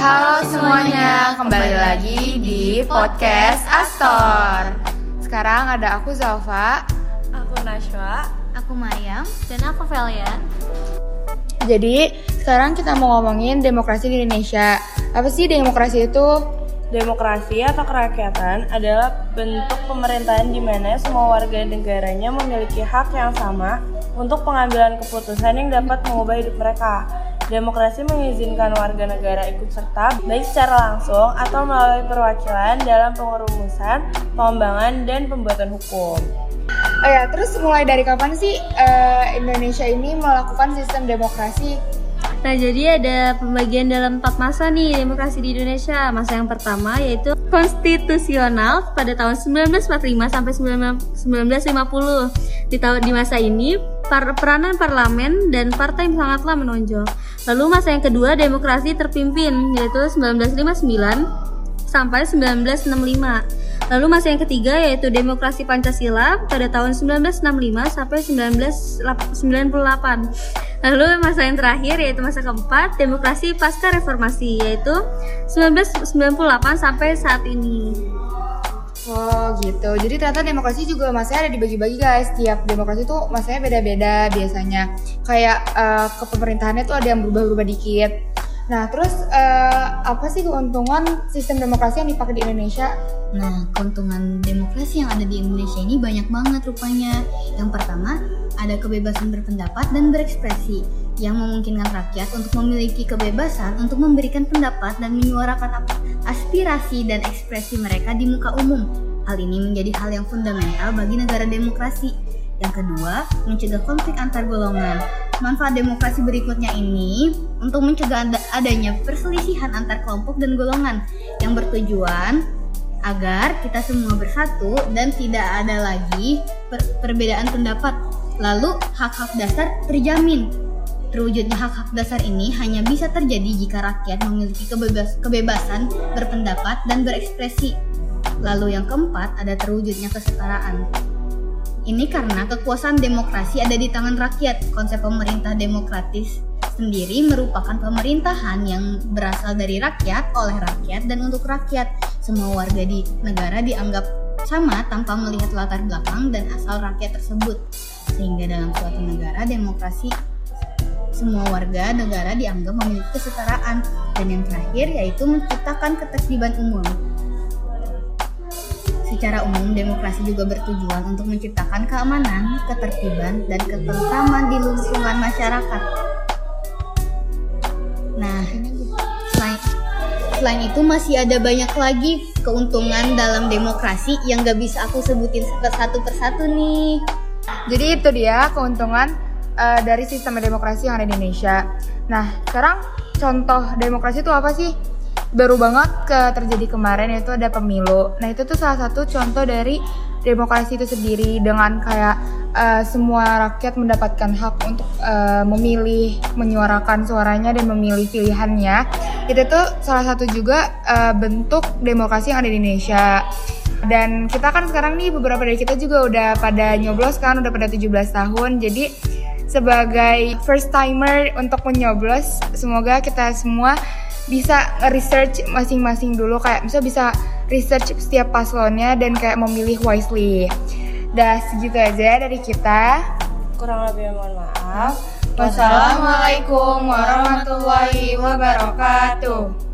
Halo semuanya, kembali lagi di podcast Astor. Sekarang ada aku Zalfa. Aku Nashwa. Aku Mariam dan aku Velia. Jadi sekarang kita mau ngomongin demokrasi di Indonesia. Apa sih demokrasi itu? Demokrasi atau kerakyatan adalah bentuk pemerintahan di mana semua warga negaranya memiliki hak yang sama untuk pengambilan keputusan yang dapat mengubah hidup mereka. Demokrasi mengizinkan warga negara ikut serta baik secara langsung atau melalui perwakilan dalam pengurumusan, pengembangan, dan pembuatan hukum. Oh ya, terus mulai dari kapan sih uh, Indonesia ini melakukan sistem demokrasi? Nah, jadi ada pembagian dalam empat masa nih demokrasi di Indonesia. Masa yang pertama yaitu konstitusional pada tahun 1945 sampai 1950. Di tahun di masa ini, peranan parlemen dan partai sangatlah menonjol. Lalu masa yang kedua demokrasi terpimpin yaitu 1959 sampai 1965. Lalu masa yang ketiga yaitu demokrasi Pancasila pada tahun 1965 sampai 1998. Lalu masa yang terakhir yaitu masa keempat demokrasi pasca reformasi yaitu 1998 sampai saat ini. Oh gitu. Jadi ternyata demokrasi juga masanya ada dibagi-bagi guys. Tiap demokrasi tuh masanya beda-beda biasanya. Kayak uh, kepemerintahannya tuh ada yang berubah-ubah dikit Nah, terus uh, apa sih keuntungan sistem demokrasi yang dipakai di Indonesia? Nah, keuntungan demokrasi yang ada di Indonesia ini banyak banget rupanya. Yang pertama, ada kebebasan berpendapat dan berekspresi yang memungkinkan rakyat untuk memiliki kebebasan untuk memberikan pendapat dan menyuarakan aspirasi dan ekspresi mereka di muka umum. Hal ini menjadi hal yang fundamental bagi negara demokrasi. Yang kedua, mencegah konflik antar golongan. Manfaat demokrasi berikutnya ini untuk mencegah adanya perselisihan antar kelompok dan golongan yang bertujuan agar kita semua bersatu dan tidak ada lagi per perbedaan pendapat. Lalu hak-hak dasar terjamin. Terwujudnya hak-hak dasar ini hanya bisa terjadi jika rakyat memiliki kebebas kebebasan berpendapat dan berekspresi. Lalu yang keempat ada terwujudnya kesetaraan. Ini karena kekuasaan demokrasi ada di tangan rakyat. Konsep pemerintah demokratis sendiri merupakan pemerintahan yang berasal dari rakyat, oleh rakyat, dan untuk rakyat. Semua warga di negara dianggap sama tanpa melihat latar belakang dan asal rakyat tersebut. Sehingga dalam suatu negara demokrasi semua warga negara dianggap memiliki kesetaraan dan yang terakhir yaitu menciptakan ketertiban umum. Secara umum, demokrasi juga bertujuan untuk menciptakan keamanan, ketertiban, dan ketentraman di lingkungan masyarakat. Nah, selain, selain itu masih ada banyak lagi keuntungan dalam demokrasi yang gak bisa aku sebutin satu persatu nih. Jadi itu dia keuntungan uh, dari sistem demokrasi yang ada di Indonesia. Nah, sekarang contoh demokrasi itu apa sih? baru banget ke terjadi kemarin itu ada pemilu. Nah itu tuh salah satu contoh dari demokrasi itu sendiri dengan kayak uh, semua rakyat mendapatkan hak untuk uh, memilih, menyuarakan suaranya dan memilih pilihannya. Itu tuh salah satu juga uh, bentuk demokrasi yang ada di Indonesia. Dan kita kan sekarang nih beberapa dari kita juga udah pada nyoblos kan, udah pada 17 tahun. Jadi sebagai first timer untuk menyoblos, semoga kita semua bisa research masing-masing dulu kayak bisa bisa research setiap paslonnya dan kayak memilih wisely. Dah segitu aja dari kita. Kurang lebih mohon maaf. Wassalamualaikum warahmatullahi wabarakatuh.